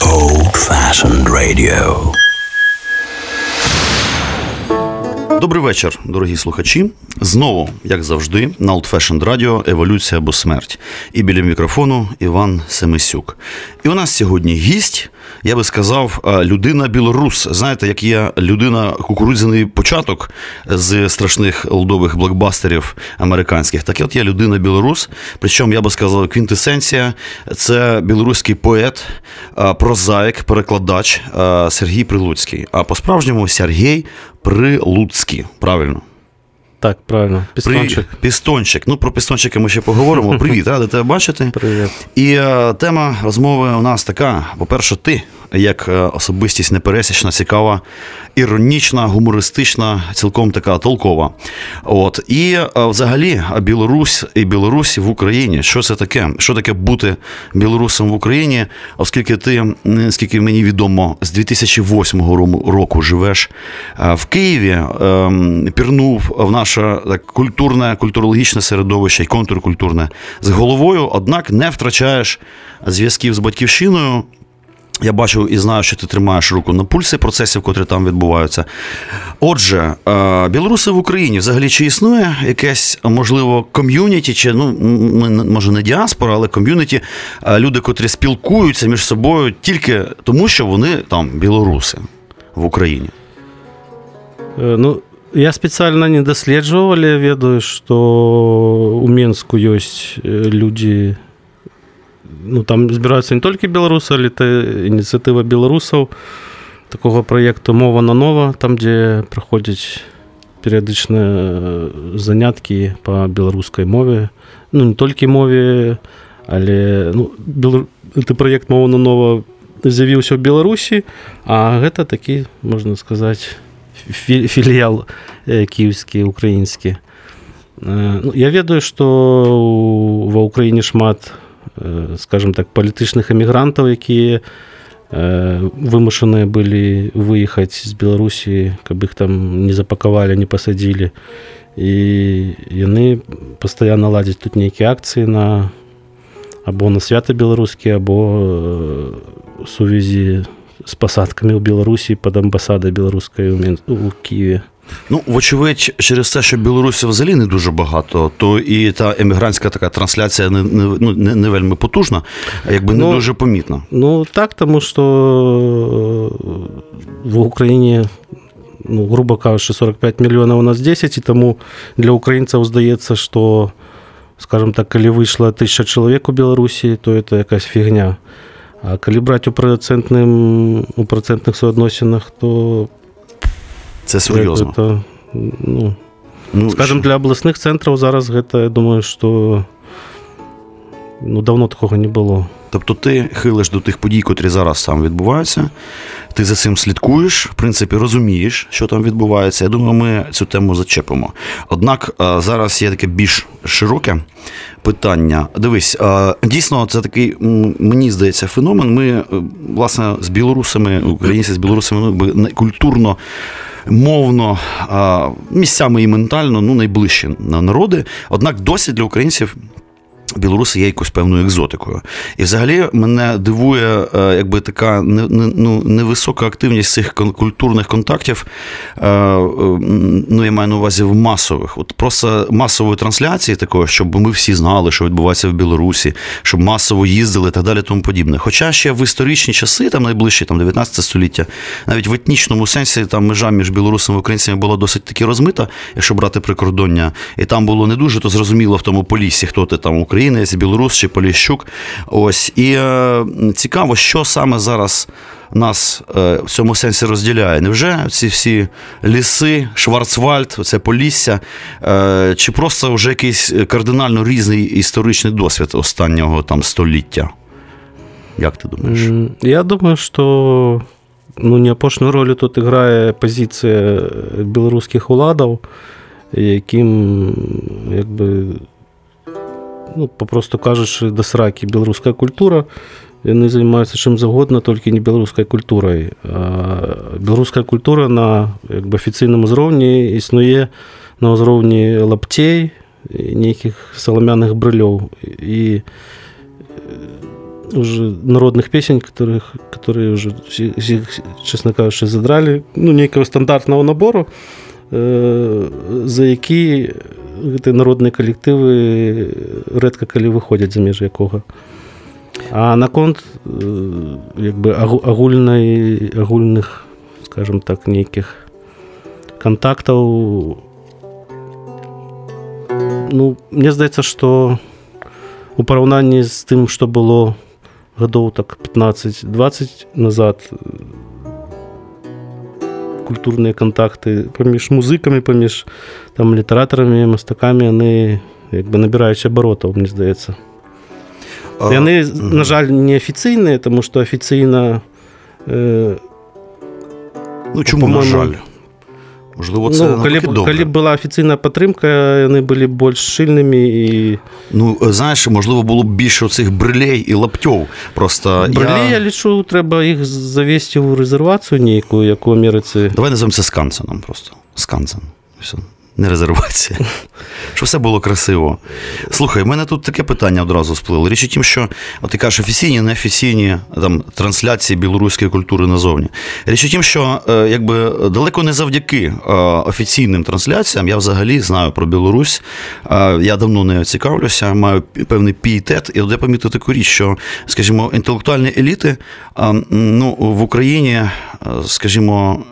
Old Fashioned Radio. Добрий вечір, дорогі слухачі. Знову, як завжди, на Old Fashioned Radio Еволюція або смерть. І біля мікрофону Іван Семисюк. І у нас сьогодні гість, я би сказав, людина білорус. Знаєте, як є людина кукурудзяний початок з страшних лдових блокбастерів американських, так от є людина білорус. Причому я би сказав, квінтесенція це білоруський поет, прозаїк, перекладач Сергій Прилуцький. А по-справжньому Сергій Прилуцький. Правильно. Так, правильно. Пістончик. При... Пістончик. Ну, про пістончика ми ще поговоримо. Привіт, радий тебе бачити. Привіт. І е, тема розмови у нас така: по-перше, ти, як е, особистість непересічна, цікава, іронічна, гумористична, цілком така толкова. От. І е, взагалі Білорусь і Білорусь в Україні. Що це таке? Що таке бути білорусом в Україні? Оскільки ти, скільки мені відомо, з 2008 року живеш е, в Києві, ем, пірнув в наше так, культурне, культурологічне середовище і контркультурне з головою, однак не втрачаєш зв'язків з батьківщиною. Я бачу і знаю, що ти тримаєш руку на пульсі процесів, котрі там відбуваються. Отже, е, білоруси в Україні взагалі чи існує якесь можливо ком'юніті, чи ну може не діаспора, але ком'юніті, е, люди, котрі спілкуються між собою тільки тому, що вони там білоруси в Україні. Е, ну, я спецыяльна не даследжваў але ведаю што у менску ёсць э, людзі ну там збіраюцца не толькі беларусы але ты ініцыятыва беларусаў такога праекту мова нанова там дзе праходзіць перыядычныя э, заняткі па беларускай мове. Ну не толькі мове але ну, бел... ты праект мова нанова з'явіўся ў беларусі а гэта такі можна сказаць філіал київський, український. Ну, Я ведаю, што ва ўкраіне шмат скажем так палітычных эмігрантаў якія вымушаныя былі выехаць з беларусі каб іх там не запакавалі не пасадзілі і яны пастаянна ладзяць тут нейкія акцыі на або на свята беларускі або сувязі з пасадкамі ў беларусі пад амбасадай беларускай у кіеве Ну, вочевидь, через те, що Білорусі взагалі не дуже багато, то і та емігрантська така трансляція не не, ну, не, не вельми потужна, а якби не ну, дуже помітна. Ну так, тому що в Україні, ну, грубо кажучи, 45 мільйонів у нас 10, і тому для українців здається, що, скажімо так, коли вийшло тисяча чоловік у Білорусі, то це якась фігня. А калі браць у працэнтным у працэнтных суадносінах то це сур'ёзна. ну, ну, скажем для абласных цэнтраў зараз гэта я думаю что ну, давно такого не було. Тобто ти хилиш до тих подій, котрі зараз сам відбуваються, ти за цим слідкуєш, в принципі, розумієш, що там відбувається. Я думаю, ми цю тему зачепимо. Однак зараз є таке більш широке питання. Дивись, дійсно, це такий, мені здається, феномен. Ми, е, власне, з білорусами, українці з білорусами ну, культурно мовно, місцями і ментально ну, найближчі народи. Однак досі для українців Білоруси є якось певною екзотикою. І взагалі мене дивує е, якби така ну, невисока активність цих культурних контактів. Е, е, ну, я маю на увазі в масових. От просто масової трансляції такої, щоб ми всі знали, що відбувається в Білорусі, щоб масово їздили і так далі, тому подібне. Хоча ще в історичні часи, там найближчі, там 19 століття, навіть в етнічному сенсі там межа між білорусами і українцями була досить таки розмита, якщо брати прикордоння, і там було не дуже то зрозуміло в тому полісі, хто ти там українець, білорус чи Поліщук. Ось і е, цікаво, що саме зараз нас е, в цьому сенсі розділяє. Невже ці всі ліси, Шварцвальд, це Полісся, е, чи просто вже якийсь кардинально різний історичний досвід останнього там століття? Як ти думаєш? Я думаю, що ну, не апошню роль тут грає позиція білоруських уладаў, яким, якби, ну, попросту кажучи, до сраки білоруська культура. Вони займаються чим завгодно, тільки не білоруською культурою. А білоруська культура на якби, офіційному зроўні існує на ўзроўні лаптей, нейкіх саламяных брылёў і уже народных песень, которых, которые уже, все- все, честно кажучи, задрали, ну, некого стандартного набору, э, За які гэты народныя калектывы рэдка калі выходзяць за межы якога. А наконт як бы агу- агульнай агульных скажем так нейкіх контактаў ну мне здаецца што у параўнанні з тым што было гадоў так 15-20 назад э, культурныя контакты паміж музыкамі паміж там літаратарамі мастакамі яны як бы набіраюць абаротаў мне здаецца А, яны мгм. на жаль неафіцыйныя тому што афіцыйна э, Ну чому, на по-моєму, жаль? Можливо, це ну, калі, навпаки б- добре. калі б була афіцыйная падтрымка яны былі больш шчыльнымі і Ну, знаєш, можливо, було б більше оцих брилей і лаптьов. Просто бралі, я лічу трэба іх завесці ў рэзервацыю нейкую як у Амерыцы Давай називаємо це Скансеном просто. Скансен. Все. Не резервація. Щоб все було красиво. Слухай, в мене тут таке питання одразу сплило. Річ у тім, що от ти кажеш офіційні, неофіційні там, трансляції білоруської культури назовні. Річ у тім, що е, якби далеко не завдяки е, офіційним трансляціям я взагалі знаю про Білорусь. Е, я давно нею цікавлюся, маю певний пієтет. І я помітив таку річ, що, скажімо, інтелектуальні еліти е, ну, в Україні, скажімо,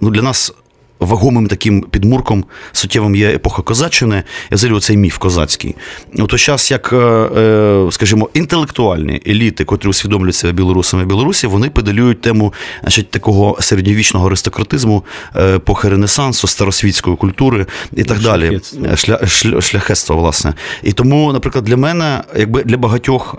ну, для нас вагомим таким підмурком суттєвим є епоха козаччини, взагалі цей міф козацький. У той час, як, е, е, скажімо, інтелектуальні еліти, котрі усвідомлюють себе білорусами і Білорусі, вони педалюють тему значить, такого середньовічного аристократизму, е, епохи Ренесансу, старосвітської культури і так далі. Шля, шля, шляхетства, власне. І тому, наприклад, для мене, якби для багатьох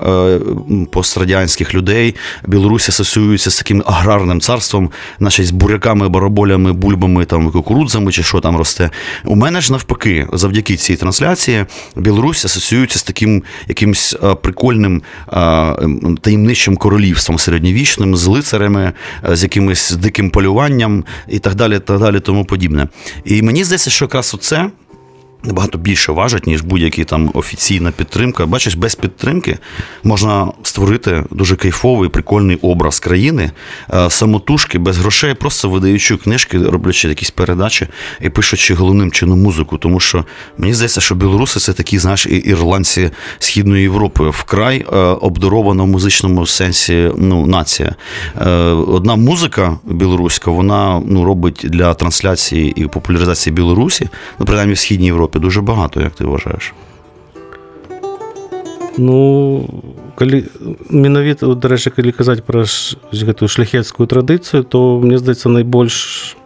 пострадянських людей, Білорусь асоціюється з таким аграрним царством, значить, з буряками, бараболями, бульбами, там, кукурудзами чи що там росте. У мене ж навпаки, завдяки цій трансляції, Білорусь асоціюється з таким якимось е, прикольним е, таємничим королівством середньовічним, з лицарями, е, з якимось диким полюванням і так далі, так далі, тому подібне. І мені здається, що якраз оце набагато більше важить, ніж будь-які там офіційна підтримка. Бачиш, без підтримки можна створити дуже кайфовий, прикольний образ країни, е, самотужки, без грошей, просто видаючи книжки, роблячи якісь передачі і пишучи головним чином музику. Тому що мені здається, що білоруси це такі, знаєш, і ірландці Східної Європи, вкрай е, обдарована в музичному сенсі ну, нація. Е, Одна музика білоруська, вона ну, робить для трансляції і популяризації Білорусі, ну, принаймні в Східній Європі, дуже багато, як ти вважаєш. Ну калі менавіта от, дарэчы калі казаць пра ш- гэтую шляхецкую традыцыю то мне здаецца найбольш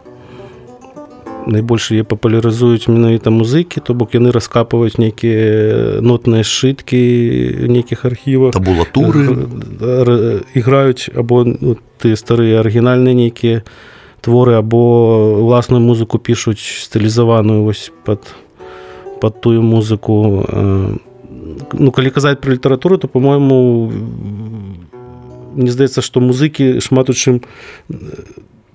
найбольш яе папулярызуюць менавіта музыкі то бок яны раскапваюць нейкія нотныя сшыткі нейкіх архівах Табулатури. Р- іграюць або ну, тыя старыя арыгінальныя нейкія творы або ўласную музыку пішуць стылізаваную вось под под тую музыку Э, ну калі казаць пра літаратуру то по-моему мне здаецца што музыкі шмат у чым э,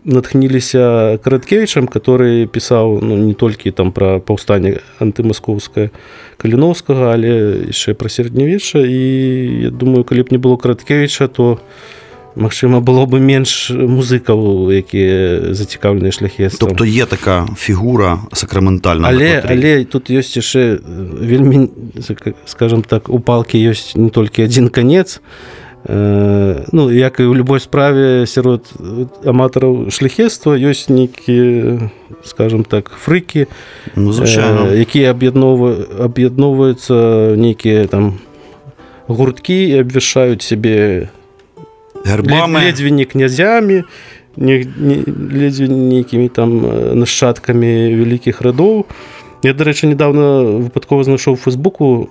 натхніліся караткевічам который пісаў ну, не толькі там пра паўстанне антымаскоўскае каліноўскага але яшчэ пра сярэднявечча і я думаю калі б не было караткевіча то Магчыма было бы менш музыкаў якія зацікаўленыя шляхетствам Тобто є така фігура сакраментальна. але але тут ёсць яшчэ вельмі скажем так у палкі ёсць не толькі адзін канец Э, ну як і ў любой справе сярод аматараў шляхетства ёсць нейкія скажем так фрыкі ну, э, якія аб'ядноўва аб'ядноўваюцца нейкія там гурткі і абвяшаюць сябе Гербами. ледзьве не князямі не, не, ледзьве нейкімі там э, нашчадкамі вялікіх радоў я дарэчы недавно выпадкова знайшоў фейсбуку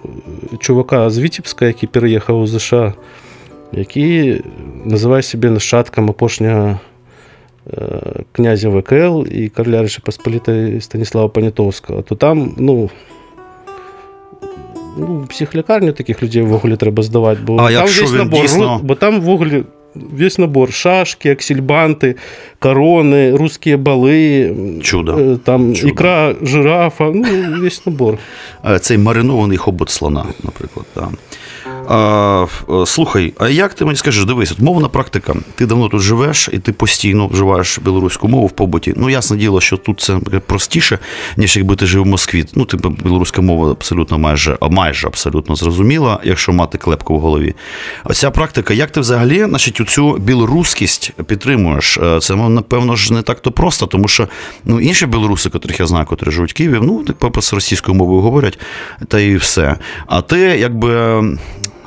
чувака з віцебска які пераехаў у ЗША який називає себе нащадком апошнього е, князя ВКЛ і короля Речі Посполітої Станіслава Понятовського, то там, ну. Ну, психлікарню таких людей вуглі треба здавати, бо А там він набор, дійсно- бо там вуглі весь набор: шашки, аксельбанти, корони, русські бали, Чудо. е, там Чудо. ікра жирафа, ну, весь набор. Е, Цей маринований хобот слона, наприклад. Да. А, е, слухай, а як ти мені скажеш, дивись, от мовна практика. Ти давно тут живеш і ти постійно вживаєш білоруську мову в побуті. Ну, ясне діло, що тут це простіше, ніж якби ти жив в Москві. Ну, ти білоруська мова абсолютно майже, майже абсолютно зрозуміла, якщо мати клепку в голові. Оця практика, як ти взагалі, значить, оцю білоруськість підтримуєш? Е, Це, напевно ж, не так то просто, тому що ну, інші білоруси, котрих я знаю, котрі живуть в Києві, ну, так просто російською мовою говорять, та і все. А ти, якби.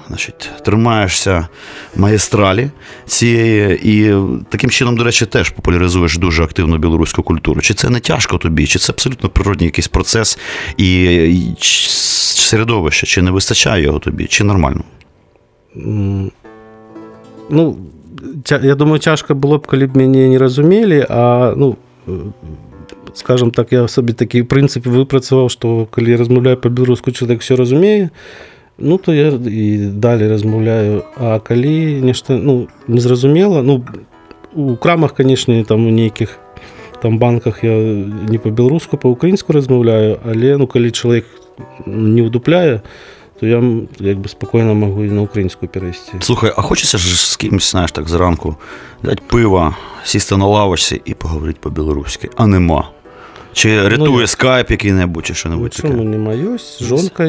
Значить, тримаєшся магістралі цієї, і таким чином, до речі, теж популяризуєш дуже активно білоруську культуру. Чи це не тяжко тобі, чи це абсолютно природній якийсь процес і середовище, чи не вистачає його тобі, чи нормально? ну я думаю цяжка было б калі б мяне не разумелі а ну скажем так я сабе такі прынцып выпрацаваў што калі размаўляю па-беларуску чалавек все разумее ну то я і далей размаўляю а калі нешта ну незразумела ну у крамах канешне там у нейкіх там банках я не па-беларуску па-украінску размаўляю але ну калі чалавек не ўдупляе то я якби спокійно можу і на українську перевести. Слухай, а хочеться ж з кимось, знаєш, так зранку взяти пиво, сісти на лавочці і поговорити по-білоруськи, а нема. Чи рятує Ну, скайп який-небудь, чи що-небудь Ну, чому таке? нема? Есть, жонка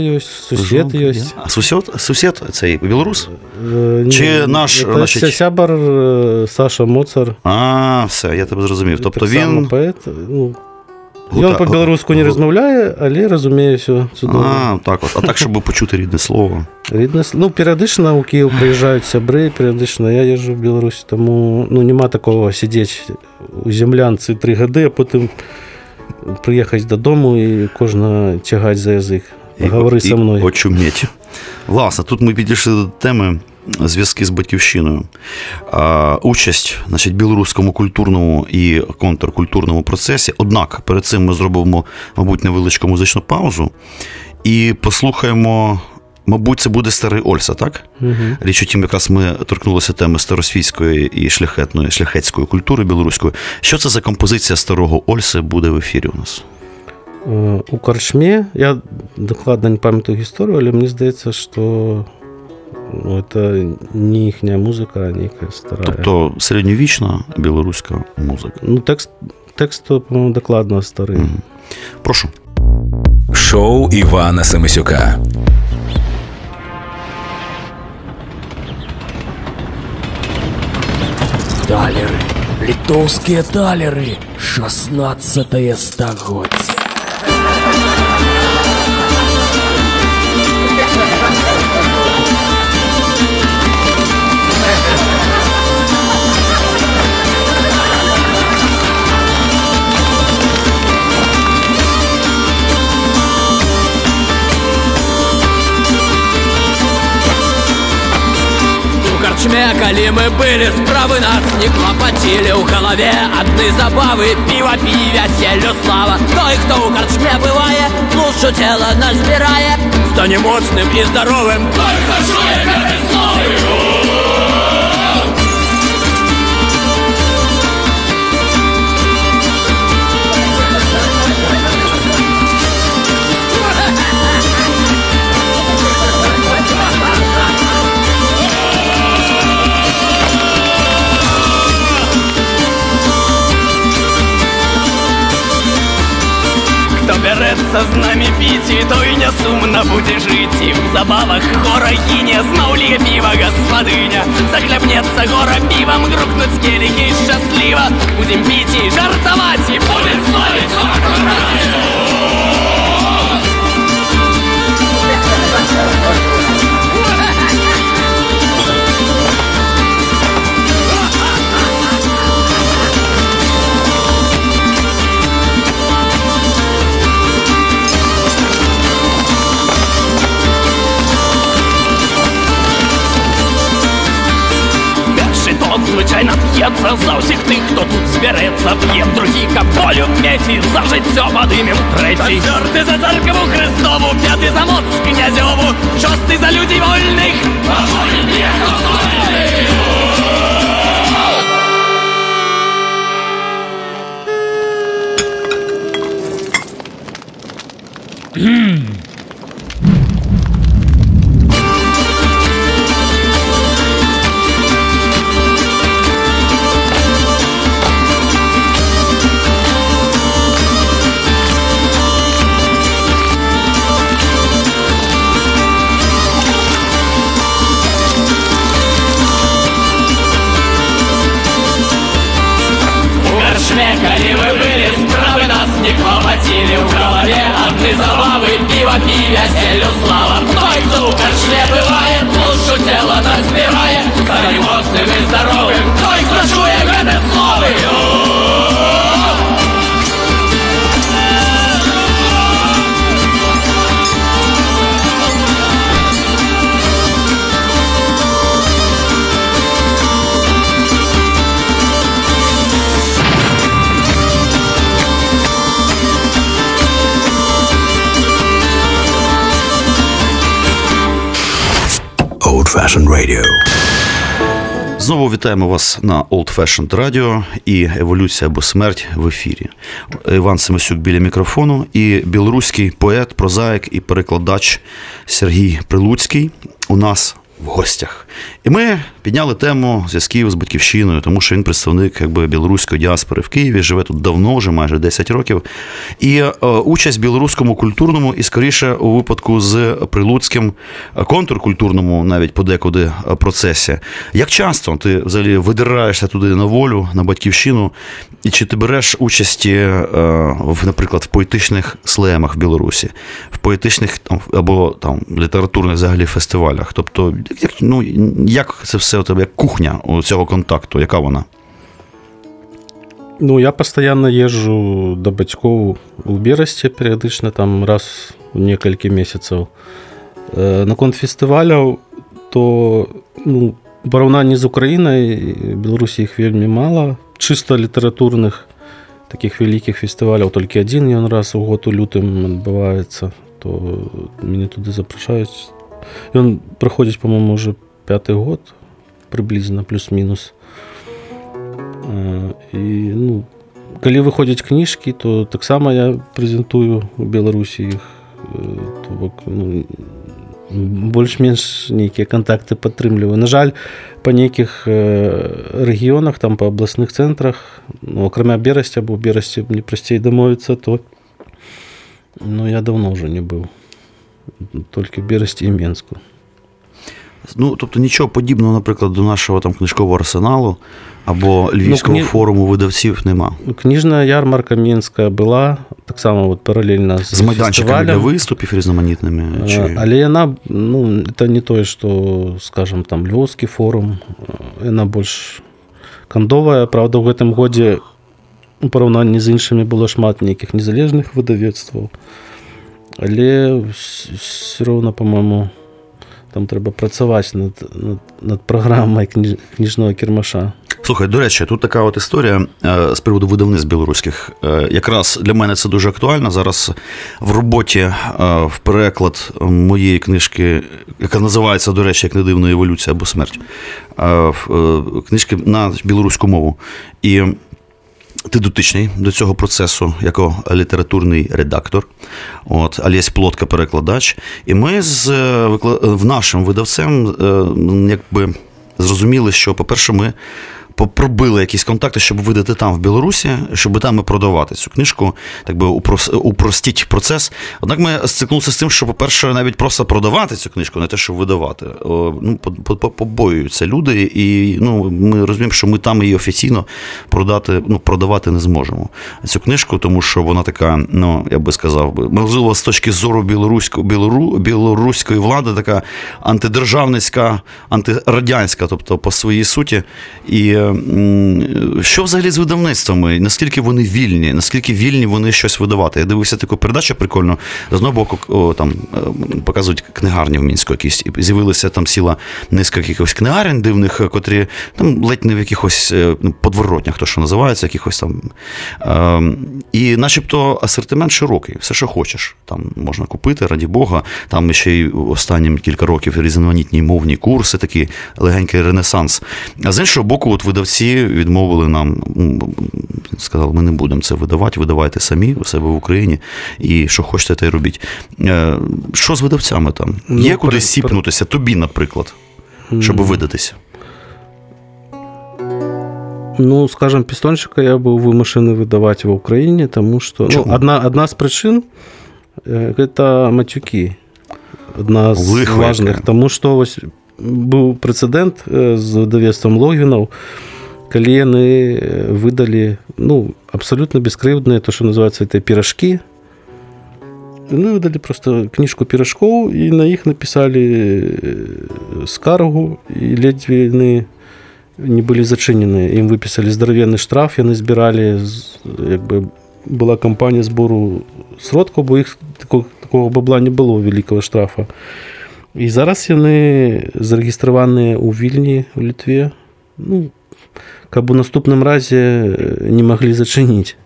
Жонка, є. є. А сусід, сусід цей білорус? Е, ні, Чи наш, це значить- сябар е, Саша Моцар. А, все, я тебе зрозумів. Тобто так само він. поет. Ну, Він по-білоруську не розмовляє, але розуміє все. А, так от. А так, щоб почути рідне слово. Рідне, с- ну, періодично у Київ приїжджають сябри, періодично я їжджу в Білорусь, тому ну, нема такого сидіти у землянці три роки, а потім приїхати додому і кожна тягати за язик. Говори і, зі мною. Очуметь. Власне, тут ми підійшли до теми зв'язки з батьківщиною. Участь значить, в білоруському культурному і контркультурному процесі. Однак перед цим ми зробимо, мабуть, невеличку музичну паузу і послухаємо. Мабуть, це буде старий Ольса, так? Угу. Річ у тім, якраз ми торкнулися теми старосвійської і шляхетної, шляхетської культури білоруської. Що це за композиція старого Ольси буде в ефірі у нас? Е, У корчмі, я докладно не пам'ятаю історію, але мені здається, що це не їхня музика, а ніяка стара. Тобто середньовічна білоруська музика. Ну, текст, текст, по-моєму, докладно старий. Мгм. Прошу. Шоу Івана Семисюка. Талеры. Литовские талеры. 16 стагодие. У корчме, коли мы были справы нас не клопотили У голове одни забавы, пиво, пивя, селю слава Той, хто у корчме бывает, лучше тело назбирає Стане моцним і здоровим Той, хто чує п'яти Хто береться з нами піти, той не сумно буде жити В забавах гора гине, знов ліга пива господиня Захлебнеться гора пивом, грукнуть з келихи щасливо Будем пить і жартовать, і будем славить м'яті, за життя подимем третій. Четвертий за церкву Христову, п'ятий за моц князьову, шостий за людей вольних, а вольних Old Fashioned Radio. Знову вітаємо вас на Old Fashioned Radio і Еволюція або смерть в ефірі. Іван Семисюк біля мікрофону і білоруський поет, прозаїк і перекладач Сергій Прилуцький у нас в гостях. І ми підняли тему зв'язків з батьківщиною, тому що він представник якби, білоруської діаспори в Києві, живе тут давно, вже майже 10 років. І е, участь в білоруському культурному, і скоріше у випадку з прилуцьким е, контркультурному, навіть подекуди е, процесі. Як часто ти взагалі видираєшся туди на волю, на батьківщину, і чи ти береш участі, е, в, наприклад, в поетичних слемах в Білорусі, в поетичних там, або там літературних взагалі фестивалях? Тобто, як, ну, як це все у тебе, як кухня у цього контакту, яка вона? Ну, я постоянно езжу до батьков у Берасти периодично, там раз в несколько месяцев. Э, На конфестивалях, то ну, в порівнянні з Україною, Білорусі їх вельми мало. Чисто літературних таких великих фестивалів, тільки один він раз у год у лютим відбувається, то мене туди запрошують. І він проходить, по-моєму, вже п'ятий год, приблизно, плюс-мінус. Е, І, ну, коли виходять книжки, то так само я презентую у Білорусі їх. Е, То, бок, ну, більш-менш ніякі контакти підтримую. На жаль, по деяких е, регіонах, там по обласних центрах, ну, окрема Берестя, бо в Бересті мені простіше домовитися, то ну, я давно вже не був. Тільки Бересті і Мінську. Ну, тобто нічого подібного, наприклад, до нашого там книжкового арсеналу або Львівського кні- форуму видавців нема. Ну, Книжна ярмарка Мінська була, так само от паралельно з, З майданчиками для виступів різноманітними. Чи... Але вона, ну, це не той, що, скажем, там, Львовський форум, Е, вона більш кондова. Правда, в цьому годі у порівнянні з іншими було шмат ніяких незалежних видавецтв. Але все одно, по-моєму, там треба працювати над, над, над програмою кніж, книжного кермаша. Слухай, до речі, тут така от історія е, з приводу видавництв білоруських. Е, Якраз для мене це дуже актуально. Зараз в роботі е, в переклад моєї книжки, яка називається, до речі, як не дивно, еволюція або смерть. Книжки на білоруську мову. І ти дотичний до цього процесу як літературний редактор, от, Алєсь Плотка, перекладач. І ми з е, викла- в нашим видавцем е, якби зрозуміли, що, по-перше, ми пробили якісь контакти, щоб видати там в Білорусі, щоб там і продавати цю книжку, так би упрос, упростіть процес. Однак ми стикнулися з тим, що, по-перше, навіть просто продавати цю книжку, не те, що видавати. Ну, по- по- по- побоюються люди, і ну, ми розуміємо, що ми там її офіційно продати, ну, продавати не зможемо. Цю книжку, тому що вона така, ну, я би сказав, би, можливо, з точки зору білоруської, білору, білоруської влади, така антидержавницька, антирадянська, тобто по своїй суті. І е, що взагалі з видавництвами? Наскільки вони вільні? Наскільки вільні вони щось видавати? Я дивився таку передачу прикольно. З одного боку, о, там е, показують книгарні в Мінську якісь, і з'явилася там ціла низка якихось книгарень дивних, е, котрі там ледь не в якихось е, ну, подворотнях, то що називається, якихось там. Е, і начебто асортимент широкий, все, що хочеш. Там можна купити, раді Бога. Там ще й останнім кілька років різноманітні мовні курси, такі легенький ренесанс. А з іншого боку, от видавці відмовили нам, м, сказали, ми не будемо це видавати, видавайте самі у себе в Україні, і що хочете, те й робіть. Е, Що з видавцями там? Ну, Є куди при- сіпнутися, тобі, наприклад, щоб видатися. Ну, скажем, пистончика я был вымышленный выдавать в Украине, потому что ну, Чому? одна, одна з причин э, это матюки. Одна з Лихо важних. яке. Тому що ось був прецедент е, з видавецтвом Логвінов, коли вони е, видали ну, абсолютно безкривдне, то, що називається це пірожки. Вони видали просто книжку пирожков, і на їх написали е, скаргу, і ледве не не были зачинены. Им выписали здоровенный штраф, яны збирали, з- якби була кампанія збору сродків, бо їх такого, такого бабла не було великого штрафа. І і зараз яны зарэгістраваныя ў вільні у літве. Ну, каб у наступным разе э, не маглі зачыніць.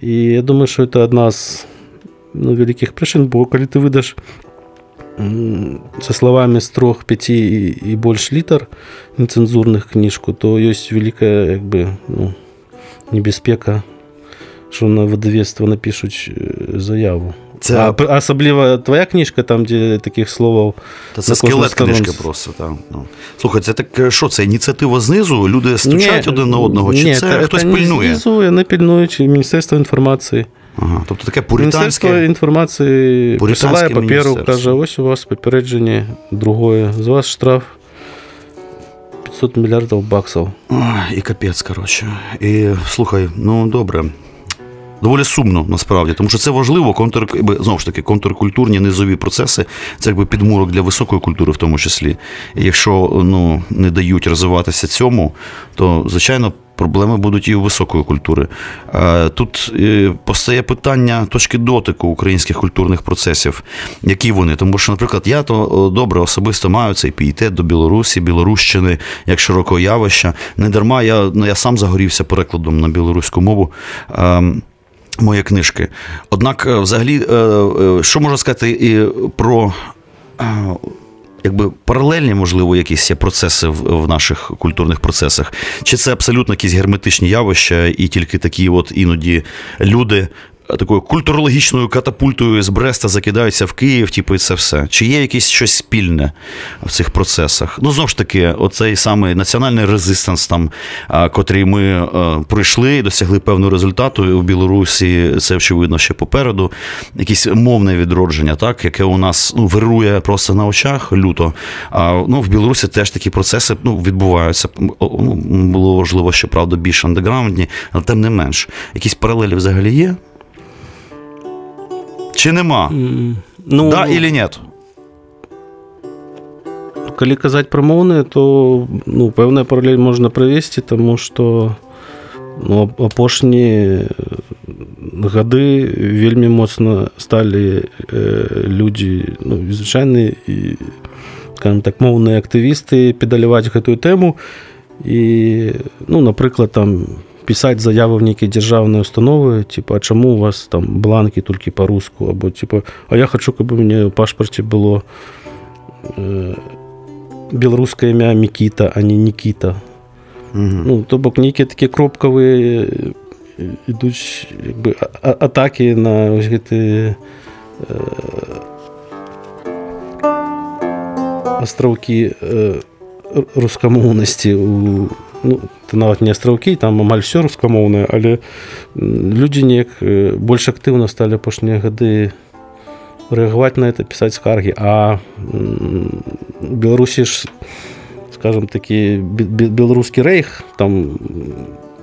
І я думаю что это адна з ну, вялікіх прычын бо калі ты выдаш са словамі з трох 5 і больш літар нецэнзурных кніжку то ёсць вялікая як бы ну, небяспека що на выдавецтва напішуць э, заяву. Це, А, особливо твоя книжка, там, де таких слов. та це скелет книжки просто. Так. Ну. Слухай, це так, е, що це? Ініціатива знизу? Люди стучать Ні, один на одного, чи ні, це та- хтось та не пильнує? Знизу, вони пильнують Міністерство інформації. Ага, тобто таке Міністерство інформації Пуританське присилає паперу, каже, ось у вас попередження другое, з вас штраф 500 мільярдів баксів. І капець, коротше. І слухай, ну добре. Доволі сумно насправді, тому що це важливо, контр, знову ж таки, контркультурні низові процеси, це якби підмурок для високої культури, в тому числі. І якщо ну, не дають розвиватися цьому, то звичайно. Проблеми будуть і у високої культури. Е, Тут е, постає питання точки дотику українських культурних процесів, які вони. Тому що, наприклад, я то добре особисто маю цей пієтет до Білорусі, Білорущини як широкого явища. Не дарма я, ну, я сам загорівся перекладом на білоруську мову. Мої книжки. Однак, е, взагалі, е, е, що можна сказати і про якби паралельні, можливо, якісь є процеси в, наших культурних процесах? Чи це абсолютно якісь герметичні явища, і тільки такі от іноді люди такою культурологічною катапультою з Бреста закидаються в Київ, типу, і це все? Чи є якесь щось спільне в цих процесах? Ну, знову ж таки, оцей самий національний резистанс, там, котрий ми е, пройшли і досягли певного результату. В Білорусі це очевидно ще попереду. Якесь мовне відродження, так, яке у нас ну, вирує просто на очах люто. А ну, в Білорусі теж такі процеси ну, відбуваються. Ну, було важливо, що правда більш андеграундні, але тим не менш. Якісь паралелі взагалі є? Чи нема? Ну, да или ні? Коли казати про мовне, то ну, певна паралель можна провести, тому що ну, апошні гады вельмі моцна сталі э, людзі ну, звычайны і скажем так моўныя актывісты педаляваць гэтую тэму і ну напрыклад там пісаць заявы в нейкія дзяржаўныя установы типа чаму у вас там бланкі толькі па-руску або типа а я хочу каб у мяне ў пашпарце было э, беларускае імя мікіта а не нікіта Угу. ну то бок нейкія такія кропкавыя э, ідуць а- а- атакі на ось гэты э, астраўкі э, рускамоўнасці у ну, это нават не астраўкі там амаль все рускамоўнае але людзі неяк э, больш актыўна сталі апошнія гады рэагаваць на это пісаць скаргі а у беларусі ж скажем такі бе- бе- беларускі рэйх там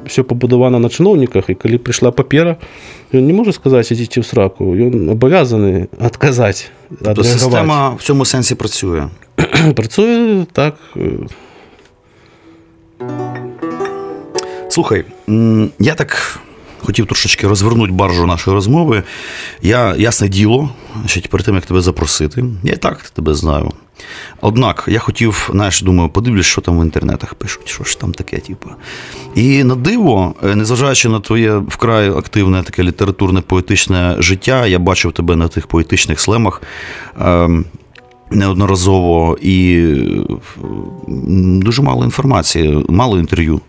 все пабудавана на чыноўніках і калі прыйшла папера ён не можа сказаць ідзіце ў сраку ён абавязаны адказаць адрэагаваць. система в цьому сенсі працює. працуе так е, Слухай, я так хотів трошечки розвернути баржу нашої розмови. Я, ясне діло, значить, перед тим, як тебе запросити, я і так тебе знаю. Однак я хотів, знаєш, думаю, подивлюсь, що там в інтернетах пишуть, що ж там таке, типу. І на диво, е, незважаючи на твоє вкрай активне таке літературне поетичне життя, я бачив тебе на тих поетичних слемах. Ем, неодноразово і дуже мало інформації, мало інтерв'ю.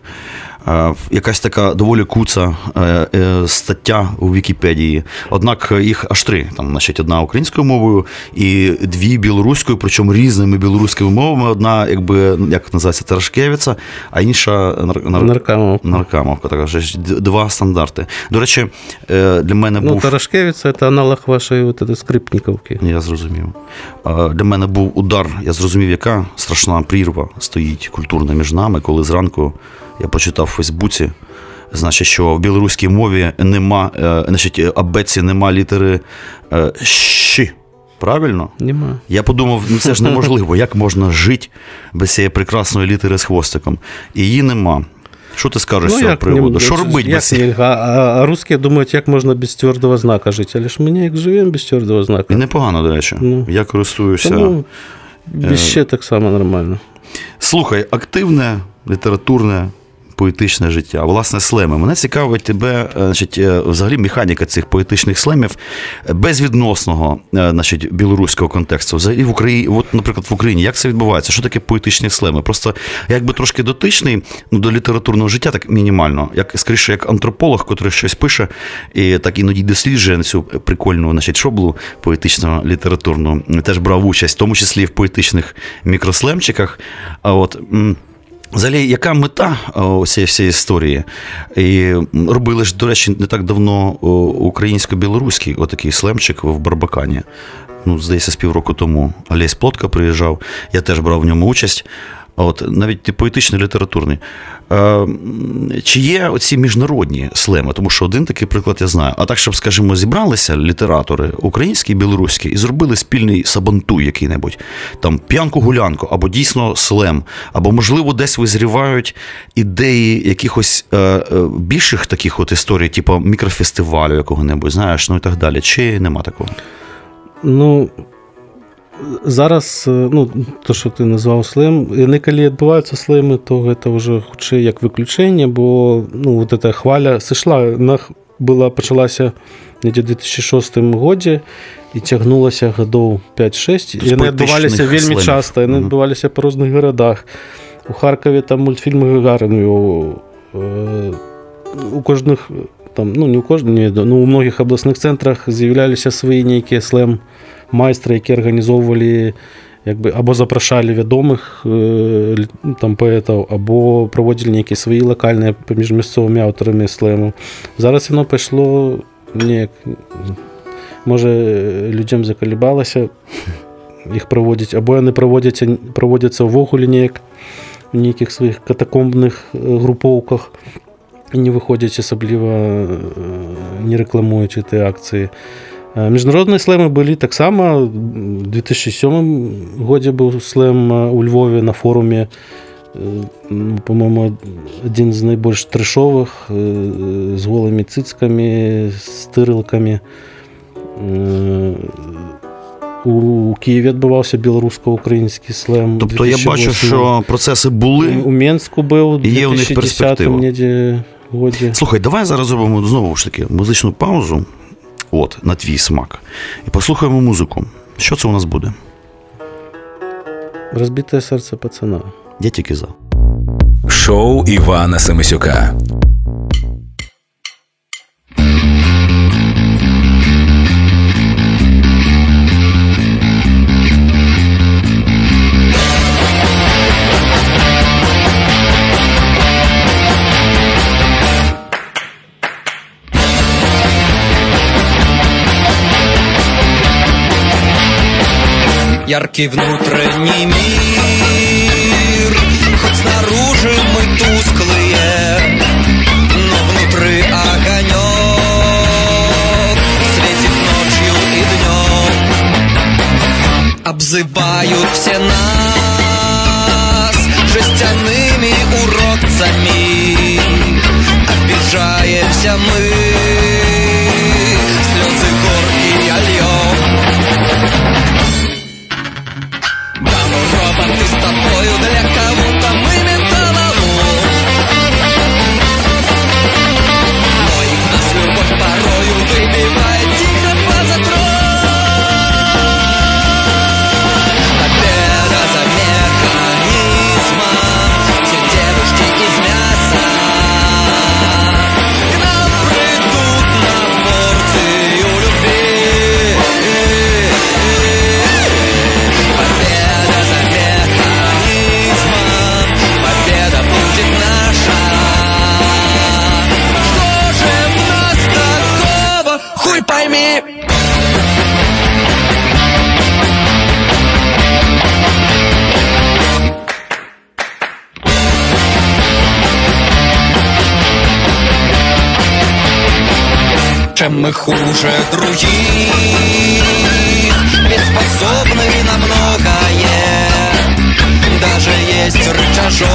Е, Якась така доволі куца е, е, стаття у Вікіпедії. Однак їх аж три. Там, значить, одна українською мовою і дві білоруською, причому різними білоруськими мовами. Одна, якби як називається Тарашкевіця, а інша нар- нар- Наркомовка. наркамовка. Така ж два стандарти. До речі, для мене Ну, був. Тарашкевица это аналог вашей вот этой скрипниковки. Я зрозумів. Для мене був удар. Я зрозумів, яка страшна прірва стоїть культурна між нами, коли зранку я почитав в Фейсбуці. Значить, що в білоруській мові нема, е, значить, абеці нема літери е, щ. Правильно? Нема. Я подумав, ну це ж неможливо. Як можна жити без цієї прекрасної літери з хвостиком? І її нема. Що ти скажеш з цього як приводу? Що робити без нельга? А, а русські думають, як можна без твердого знака жити. Але ж ми ніяк живемо без твердого знака. І непогано, до речі. Ну. Я користуюся. Тому без ще так само нормально. Слухай, активне, літературне, поетичне життя. Власне, слеми. Мене цікавить тебе, е, значить, е, взагалі механіка цих поетичних слемів е, безвідносного значить, білоруського контексту. Взагалі в Україні, от, наприклад, в Україні, як це відбувається? Що таке поетичні слеми? Просто я якби трошки дотичний ну, до літературного життя, так мінімально, як скоріше, як антрополог, котрий щось пише, і так іноді досліджує цю прикольну значить, шоблу поетично літературну. Теж брав участь, в тому числі в поетичних мікрослемчиках. А от. Взагалі, яка мета цієї всієї історії? І робили ж, до речі, не так давно українсько-білоруський отакий слемчик в Барбакані. Ну, здається, з півроку тому. Олесь Плотка приїжджав, я теж брав в ньому участь. От, навіть ти поетичний, літературний. Е, чи є оці міжнародні слеми? Тому що один такий приклад я знаю. А так, щоб, скажімо, зібралися літератори українські і білоруські і зробили спільний сабантуй який-небудь, там п'янку-гулянку, або дійсно слем, або, можливо, десь визрівають ідеї якихось е, е, більших таких от історій, типу мікрофестивалю якого-небудь, знаєш, ну і так далі. Чи нема такого? Ну, зараз, е, ну, то, що ти назвав слем, і коли відбуваються слеми, то це вже худше як виключення, бо ну, от ця хваля сішла, вона була, почалася в 2006 годі і тягнулася годов 5-6. І вони відбувалися поетичних вельми слемів. часто, і вони Мгм. відбувалися по різних городах. У Харкові там мультфільм Гагарин його. е, У кожних, там, ну не у кожного, ну у многих обласних центрах з'являлися свої ніякі слем майстри, які організовували якби, або запрошали відомих е, ну, там, поетів, або проводили якісь свої локальні поміж місцевими авторами слему. Зараз воно пішло ніяк, може, людям заколібалося їх проводять, або вони проводяться, проводяться ввогуле ніяк в ніяких своїх катакомбних е, груповках. І не виходять особливо, е, не рекламуючи ті акції. Е, Міжнародні слеми були так само. У 2007 годі був слем е, у Львові на форумі. е, ну, По-моєму, один з найбільш трешових, з голими цицьками, з тирилками. У Києві відбувався білорусько-український слем. Тобто я бачу, що процеси були. у Мінську був І є у них перспектива. годі. Слухай, давай зараз зробимо знову ж таки музичну паузу. От, на твій смак. І послухаємо музику. Що це у нас буде? Розбите серце пацана. Я тільки за. Шоу Івана Семисюка. Яркий внутренний мир. Хоть снаружи мы тусклые, но внутри огонек. Светит ночью и днем. Обзывают все нас жестяными уродцами чем мы хуже других. Ведь способны на многое Даже есть рычажок.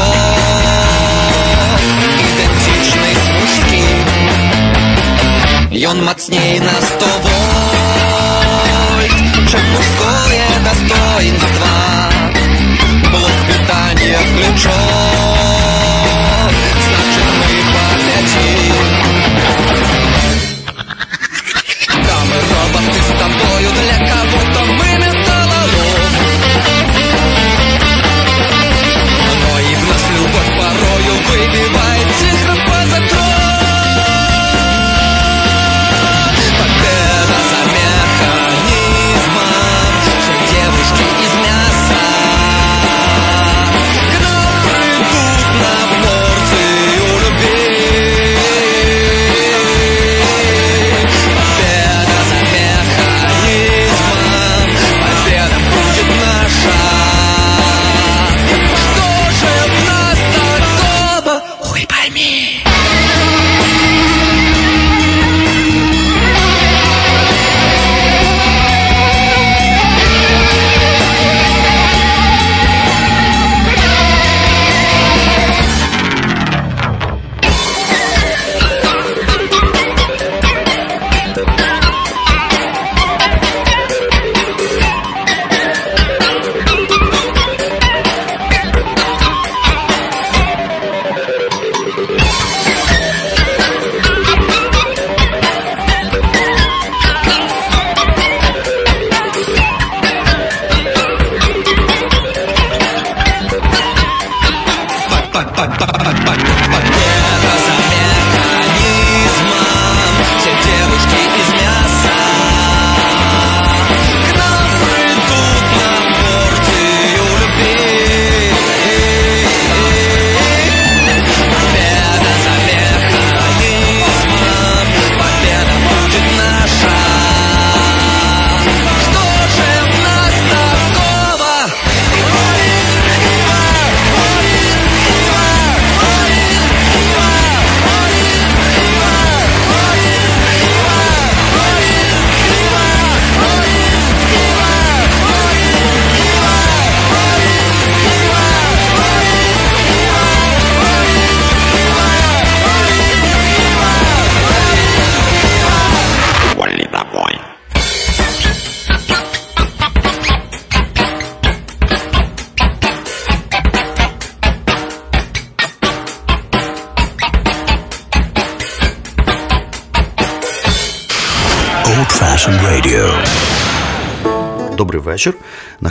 Идентичный с мужским И он мацней на сто вольт. Чем мужское достоинство? Блок питания включен Значит мы полетим basta necesitar apoyo de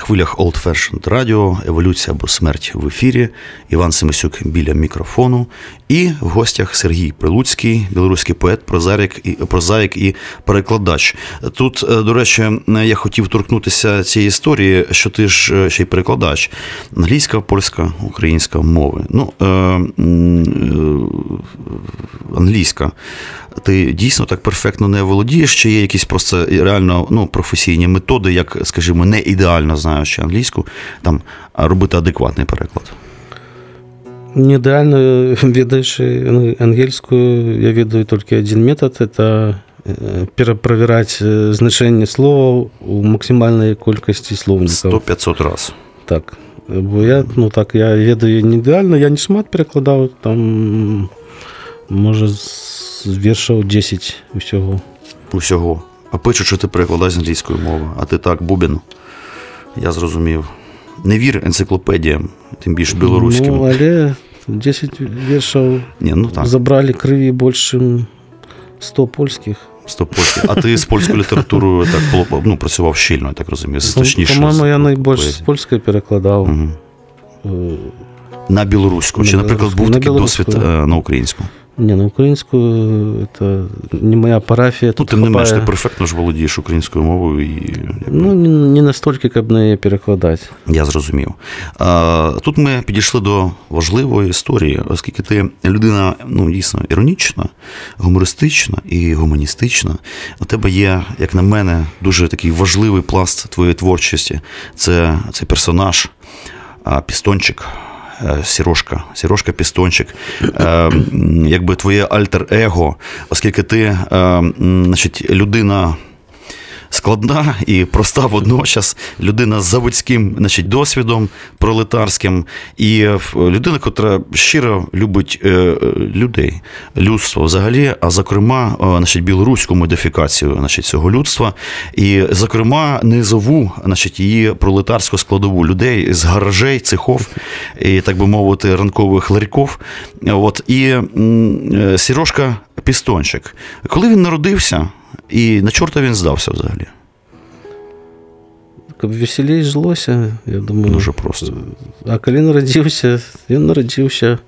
хвилях Old Fashioned Radio, Еволюція або смерть в ефірі. Іван Семисюк біля мікрофону. І в гостях Сергій Прилуцький, білоруський поет, прозаїк і, прозаїк і перекладач. Тут, е, до речі, я хотів торкнутися цієї історії, що ти ж е, ще й перекладач. Англійська, польська, українська мови. Ну, е, е, англійська. Ти дійсно так перфектно не володієш, чи є якісь просто реально ну, професійні методи, як, скажімо, не ідеально знаючи англійську, там робити адекватний переклад? Не идеально ведаешь ангельскую, я ведаю только один метод, это э, перепроверять э, слова у максимальной колькости словников. 100-500 раз. Так. Бо я, ну так, я ведаю не ідеально, я не шмат перекладав, там, може, з віршів 10 усього. Усього. А пишуть, що ти перекладаєш з англійської мови, а ти так, Бубін. Я зрозумів. Не вір енциклопедіям, тим більше білоруським. Ну, але 10 віршів Ні, ну так, забрали криві більше, ніж 100 польських. 100 польських. А ти з польською літературою так ну, працював щільно, я так розумію. Точніше. По-моєму, я найбільше з польської перекладав. Е, На білоруську. Чи, наприклад, був. На такий досвід е, на українську? Не, на українську це не моя парафія. Ну, тим не менш, ти перфектно ж володієш українською мовою, і Ну, не, не настільки, як її перекладати. я зрозумів. А, тут ми підійшли до важливої історії, оскільки ти людина ну, дійсно іронічна, гумористична і гуманістична. У тебе є, як на мене, дуже такий важливий пласт твоєї творчості. Це цей персонаж, а, пістончик. Е, Сірошка, Сірошка Пістончик, е, якби твоє альтер-его, оскільки ти е, значить, людина. Складна і проста водночас. Людина з заводським значить, досвідом пролетарським, і е, людина, яка щиро любить е, е, людей, людство взагалі, а зокрема, значить, білоруську модифікацію значить, цього людства, і, зокрема, низову значить, її пролетарську складову людей з гаражей, цехов, і, так би мовити, ранкових ларьков. От, і Сірошка Пістончик. Коли він народився, і на чорта він здався взагалі? Каб жилося, я думаю. Дуже просто. А коли народився, він народився,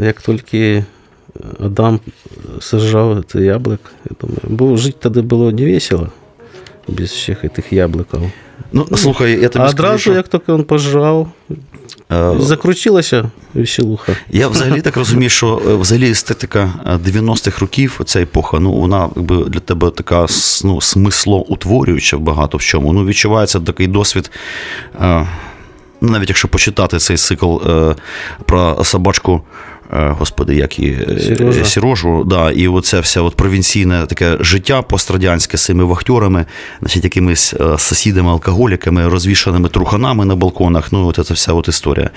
як тільки Адам сажав це яблук. Я думаю, бо жити тоді було не весело без всіх цих яблуків. Ну, слухай, я тобі А скажу, одразу, що, як тільки він пожрав, закрутилася веселуха. я взагалі так розумію, що е, взагалі естетика е, 90-х років, ця епоха, ну вона якби для тебе така ну, смислоутворююча багато в чому. Ну, відчувається такий досвід. е, Ну, навіть якщо почитати цей цикл е, про собачку. Е, Господи, як і е, Сережа. Сірожу, да, і оце все от провінційне таке життя пострадянське з цими вахтьорами, значить, якимись е, сусідами, алкоголіками, розвішаними труханами на балконах. Ну, от ця вся от історія.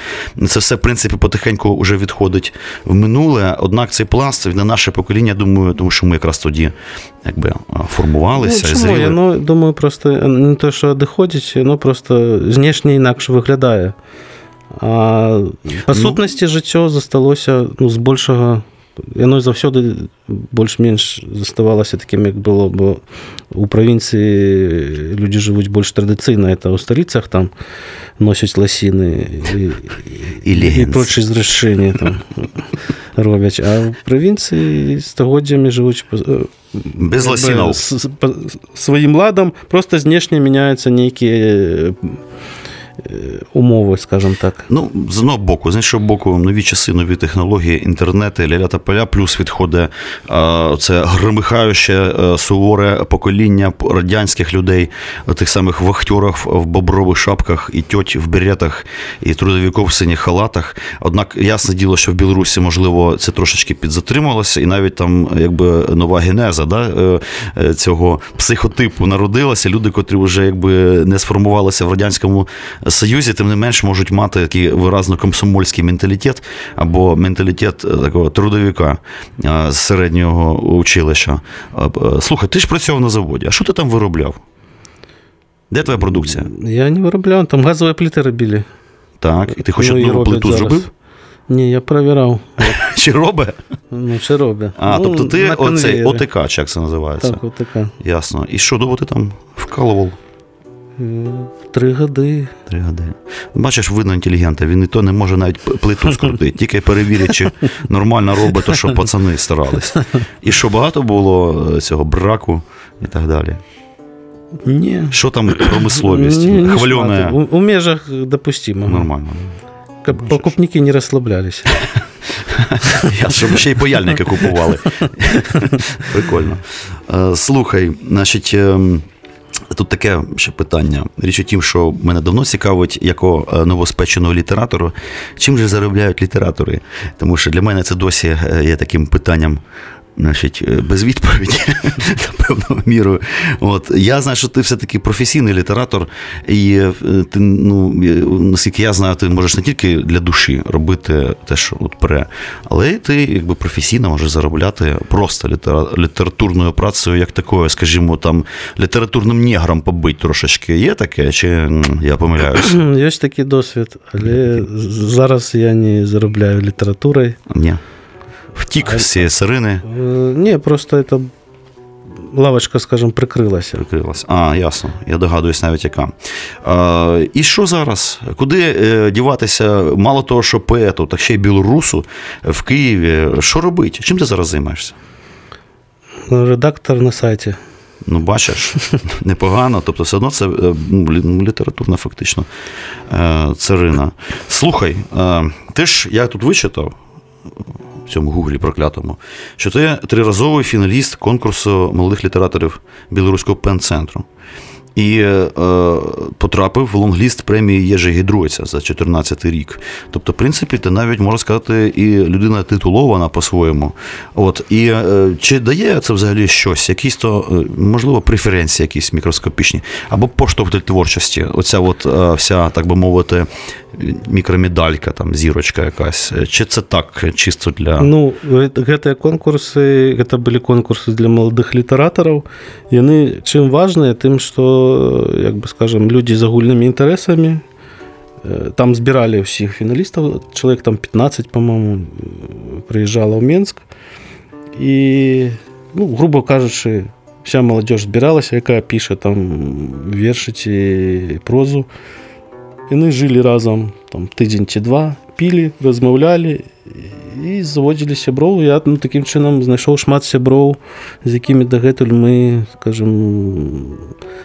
Це все, в принципі, потихеньку вже відходить в минуле. Однак цей пласт на наше покоління, думаю, тому що ми якраз тоді якби формувалися, Ну, і чому? Я ну, думаю, просто не те, що відходить, воно просто знешне інакше виглядає. А, па сутнасці жыццё засталося ну, збольшага яно заўсёды больш-менш заставалася такім як было бо у правінцыі людзі жывуць больш традыцыйна это ў сталіцах там носяць ласіны і, і, і прочай зрашэнні робяць а правінцыі стагоддзямі жывуць э, без ласінаў сваім ладам просто знешне мяняюцца нейкія по э, умови, скажімо так. Ну, з одного боку, з іншого боку, нові часи, нові технології, інтернети, ля та поля, плюс відходить е, це громихаюче е, суворе покоління радянських людей, тих самих вахтьорів в бобрових шапках, і тьоть в беретах, і трудовиків в синіх халатах. Однак, ясне діло, що в Білорусі, можливо, це трошечки підзатрималося, і навіть там якби нова генеза да, е, е, цього психотипу народилася. Люди, котрі вже якби не сформувалися в радянському Союзі, тим не менш можуть мати такий виразно комсомольський менталітет або менталітет е, такого трудовика е, з середнього училища. Е, Слухай, ти ж працював на заводі. А що ти там виробляв? Де твоя продукція? Я не виробляв, там газові плити робили. Так, і ти хоч Ну, одну плиту зараз. зробив? Ні, я перевірав. Чи робить? Ну, чи роблять. А, ну, тобто ти оцей. ОТК, як це називається? Так, отака. Ясно. І що довго ти там вкалував? Три годи. Три години. Бачиш, видно інтелігента, він і то не може навіть плиту скрутити, тільки перевірить, чи нормально робить, то що пацани старались. І що багато було е, цього браку і так далі. Ні. Що там промисловість? Ні, не Хвалене. У, у межах допустимого. нормально. Покупники не розслаблялися. Я, щоб ще й паяльники купували. Прикольно. Е, Слухай, значить. Тут таке ще питання. Річ у тім, що мене давно цікавить, як е, новоспеченого літератора, чим же заробляють літератори? Тому що для мене це досі е, є таким питанням. Значить, е, без відповіді, напевно, мірою. От я знаю, що ти все-таки професійний літератор, і е, ти, ну, е, наскільки я знаю, ти можеш не тільки для душі робити те, що от пре, але й ти якби професійно можеш заробляти просто літера, літературною працею, як такою, скажімо, там літературним негром побить трошечки. Є таке, чи я помиляюсь? Є такий досвід, але зараз я не заробляю літературою. Ні. Втік з цієї сирини. Е, Ні, просто це лавочка, скажімо, прикрилася. Прикрилась. А, ясно. Я догадуюсь навіть яка. А, і що зараз? Куди е, діватися? Мало того, що поету, так ще й білорусу в Києві. Що робити? Чим ти зараз займаєшся? Редактор на сайті. Ну, бачиш, непогано. Тобто, все одно це е, ну, ну, літературна, фактично царина. Слухай, ти ж я тут вичитав цьому гуглі проклятому, що ти триразовий фіналіст конкурсу молодих літераторів Білоруського пен-центру. і е, потрапив в лонгліст премії Єжи Гідройця за 14 рік. Тобто, в принципі, ти навіть можна сказати, і людина титулована по-своєму. От і е, чи дає це взагалі щось, якісь то е, можливо преференції, якісь мікроскопічні, або поштовх для творчості? Оця от е, вся, так би мовити, мікромедалька, там зірочка якась. Чи це так, чисто для Ну, гэт- гэтыя конкурсы гэта былі конкурсы для маладых літаратараў. Яны чым важныя тым што як бы скажем людзі з агульнымі інтарэсамі э, там збіралі ўсіх фіналістаў чалавек там 15 по-моему прыязджала ў Менск. І ну, грубо кажучы вся маладзёж збіралася якая піша там вершы ці прозу яны жылі разам там тыдзень ці два пілі размаўлялі і заводзілі сяброў я ну, такім чынам знайшоў шмат сяброў з якімі дагэтуль мы скажем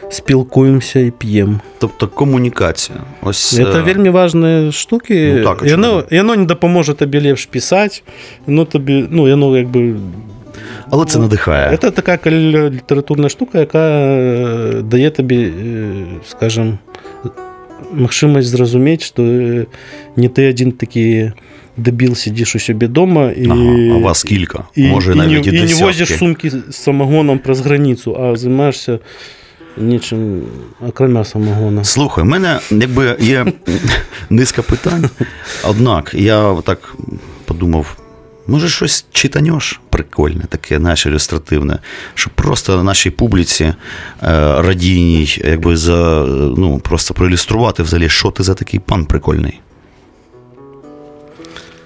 спілкуемся і п'ем тобто комунікація. Ось это е, вельмі важныя штукі Ну, так, яно, очевидно. яно не дапаможа табе лепш пісаць ну табе ну яно як бы але це надихає. Это такая калі- літаратурная штука, якая э, дае табе, э, скажем, магчымасць зразумець, што э, не ты адзін такі дэбіл сидзіш у сябе дома і, Ага, а вас кілька, і, може і, навіть не, і і не десятки. возиш сумкі з самогоном праз граніцу, а займаешся нечым акрамя самогона. Слухай, у мене якби є низка питань. Однак я так подумав. Може, щось читанеш прикольне, таке, знаєш, ілюстративне, щоб просто нашій публіці е, радійній, якби за, е, ну, просто проілюструвати взагалі, що ти за такий пан прикольний.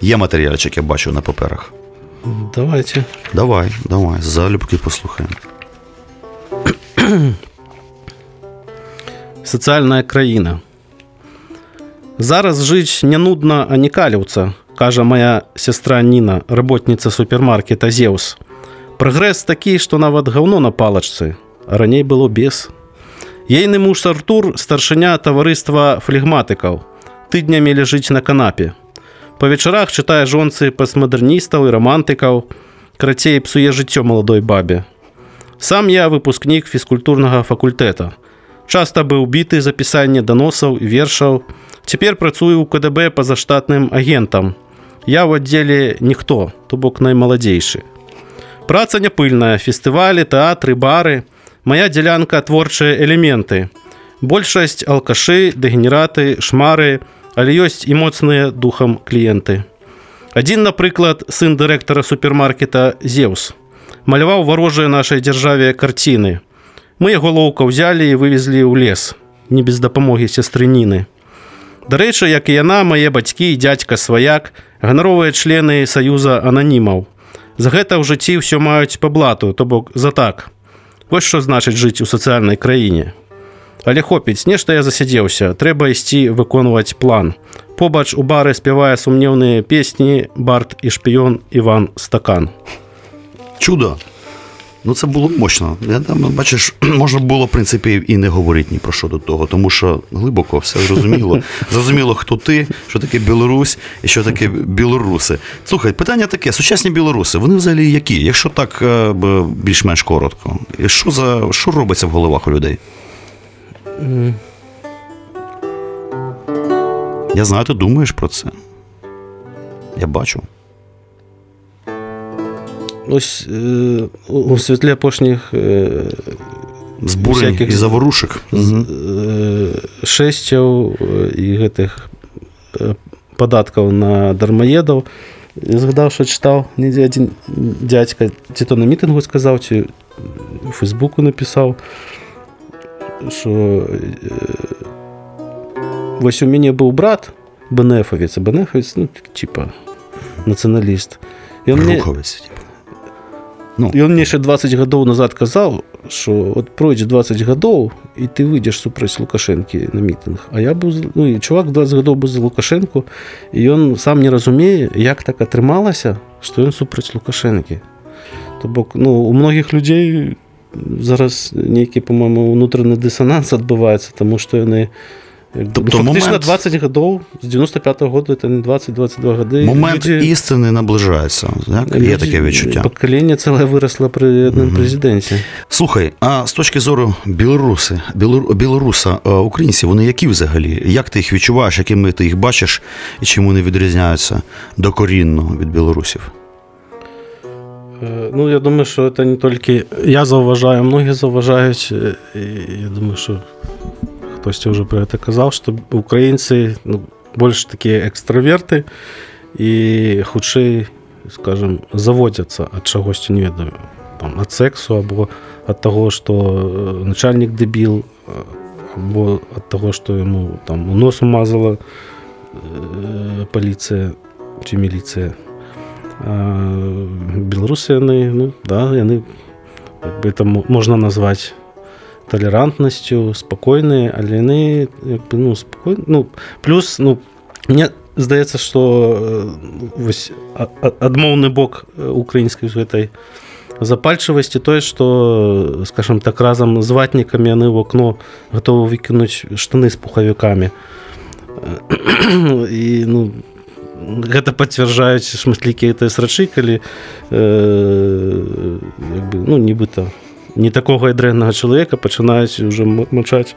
Є матеріальчик, я бачу на паперах. Давайте. Давай, давай, залюбки послухаємо. Сацыяльная краіна. Зараз жыць не нудна, а не каліўца, Кажа моя сястра Ніна, работніца супермаркета Зеус. Прагрэс такі, што нават гаўно на палачцы, раней было без. Ейны муж Артур старшыня таварыства флегматыкаў. Тыднямі ляжыць на канапе. Па вечарах чытае жонцы пастмадэрністаў і рамантыкаў, крацей псуе жыццё маладой бабе. Сам я выпускнік фізкультурнага факультэта. Часта быў біты за пісанне даносаў і вершаў. Цяпер працую ў КДБ пазаштатным агентам. Я ў аддзеле ніхто, то бок наймаладзейшы. Праца няпыльная, фестывалі, тэатры, бары. Мая дзялянка творчыя элементы. Большасць алкашы, дэгенераты, шмары, але ёсць і моцныя духам кліенты. Адзін, напрыклад, сын дырэктара супермаркета Зеус. Маляваў варожыя нашай дзяржаве карціны. Мы яго лоўка ўзялі і вывезлі ў лес, не без дапамогі сястрыніны. Дарэчы, як і яна, мае бацькі і дзядзька сваяк, ганаровыя члены саюза ананімаў. За гэта ў жыцці ўсё маюць па блату, то бок за так. Вось што значыць жыць у сацыяльнай краіне. Але хопіць, нешта я засядзеўся, трэба ісці выконваць план. Побач у бары спявае сумнеўныя песні Барт і шпіён Іван Стакан. Чудо. Ну, це було мощно. Я там, бачиш, можна було, в принципі, і не говорити ні про що до того, тому що глибоко все зрозуміло. Зрозуміло, хто ти, що таке Білорусь і що таке білоруси. Слухай, питання таке: сучасні білоруси, вони взагалі які? Якщо так е, більш-менш коротко, І що за що робиться в головах у людей? Я знаю, ти думаєш про це. Я бачу. Ось у світлі апошніх е, Збурень Всяких і заворушок. з- Мгм. е, шэсцяў і гэтых падаткаў на дармаедаў згадаў що чытаў недзе адзін дядзька ці то на мітынгу сказаў ці фейсбуку напісаў що вось у мяне быў брат бнефавец бнефавец ну типа нацыяналіст ён мне, Рухавець. І он мне яшчэ 20 гадоў назад казаў що от пройдзе 20 гадоў і ты выйдзеш супраць лукашэнкі на мітынг А я быў з- ну, і чувак 20 гадоў быў за лукашэнку і ён сам не разумее як так атрымалася што ён супраць лукашэнкі то бок ну у многіх людзей зараз нейкі по-моему унутраны дысананс адбываецца таму што яны Тобто фактично момент- 20 годов, с 95 года, это не 20-22 годы. Момент люди- істини наближається. Так? Є таке відчуття. Покоління ціле виросло при одному президенті. Слухай, а з точки зору білоруси, білору- білоруса, е, українці, вони які взагалі? Як ти їх відчуваєш, якими ти їх бачиш, і чим вони відрізняються докорінно від білорусів? Е, Ну, я думаю, що це не тільки я зауважаю, многі зауважають. е, я думаю, що хтосьці ўжо пра гэта казаў што украінцы ну, больш такія экстраверты і хутчэй скажем заводзяцца ад чагосьці не ведаю там ад сексу або ад таго што э, начальнік дэбіл э, або ад таго што яму там у нос умазала э, паліцыя ці міліцыя беларусы яны ну да яны бы там можна назваць толерантнасцю спакойныя але яны ну спакой ну плюс ну мне здаецца что э, вось адмоўны бок э, украінскай гэтай запальчывасці тое что скажем так разам з ватнікамі яны в окно готовы выкінуць штаны з пухавікамі і ну гэта пацвярджаюць шматлікія тыя срачы калі э, ну нібыта у не такога і дрэннага чалавека пачынаюць уже м- мачаць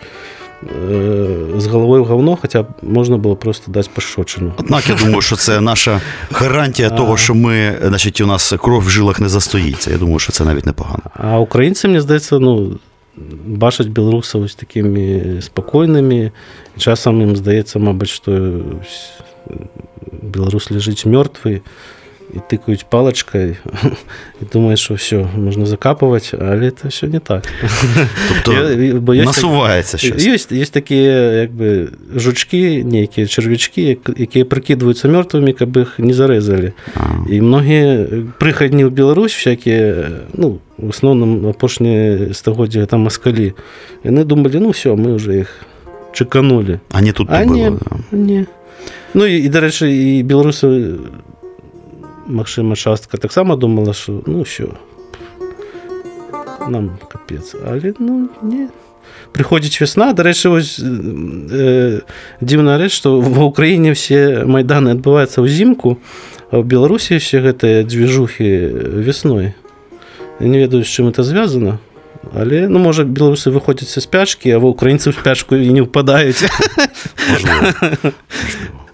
э, з галавой у говно хаця б можна было просто даць пашчочыну Однак я думаю, що це наша гарантія того, що ми, значить, у нас кров в жилах не застоїться. Я думаю, що це навіть непогано. А українці мне здаецца ну бачаць беларусаў ось такімі спакойнымі часам ім здаецца мабыць што беларус ляжыць мёртвы і тыкаюць палачкай і думае що все можна закапываць але это все не так Тобто Я- бо є насувається щось. Ёсць, ёсць такія як бы жучкі нейкія чарвячкі як- якія прыкідваюцца мёртвымі каб іх не зарэзалі А. і многія прыхадні ў Беларусь всякія ну в асноўным апошнія стагоддзя там маскалі яны думалі ну все мы уже іх чаканулі А не тут а то не, було. да. не. Ну і, і дарэчы і беларусы магчыма частка таксама думала що ну що нам капец. Але ну не. Прыходзіць вясна дарэчы вось э, дзіўная рэч што ва ўкраіне все майданы адбываюцца ўзімку а ў беларусі все гэтыя дзвіжухі вясной не ведаю з чым это звязана але ну можа беларусы выходзяць са спячкі а ва украінцы ў спячку і не ўпадаюць.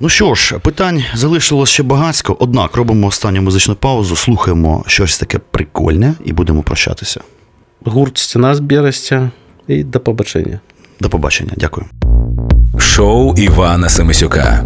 Ну що ж, питань залишилось ще багатько, однак робимо останню музичну паузу, слухаємо щось таке прикольне і будемо прощатися. гурт стіна з Берестя і до побачення. До побачення, дякую. Шоу Івана Семисюка.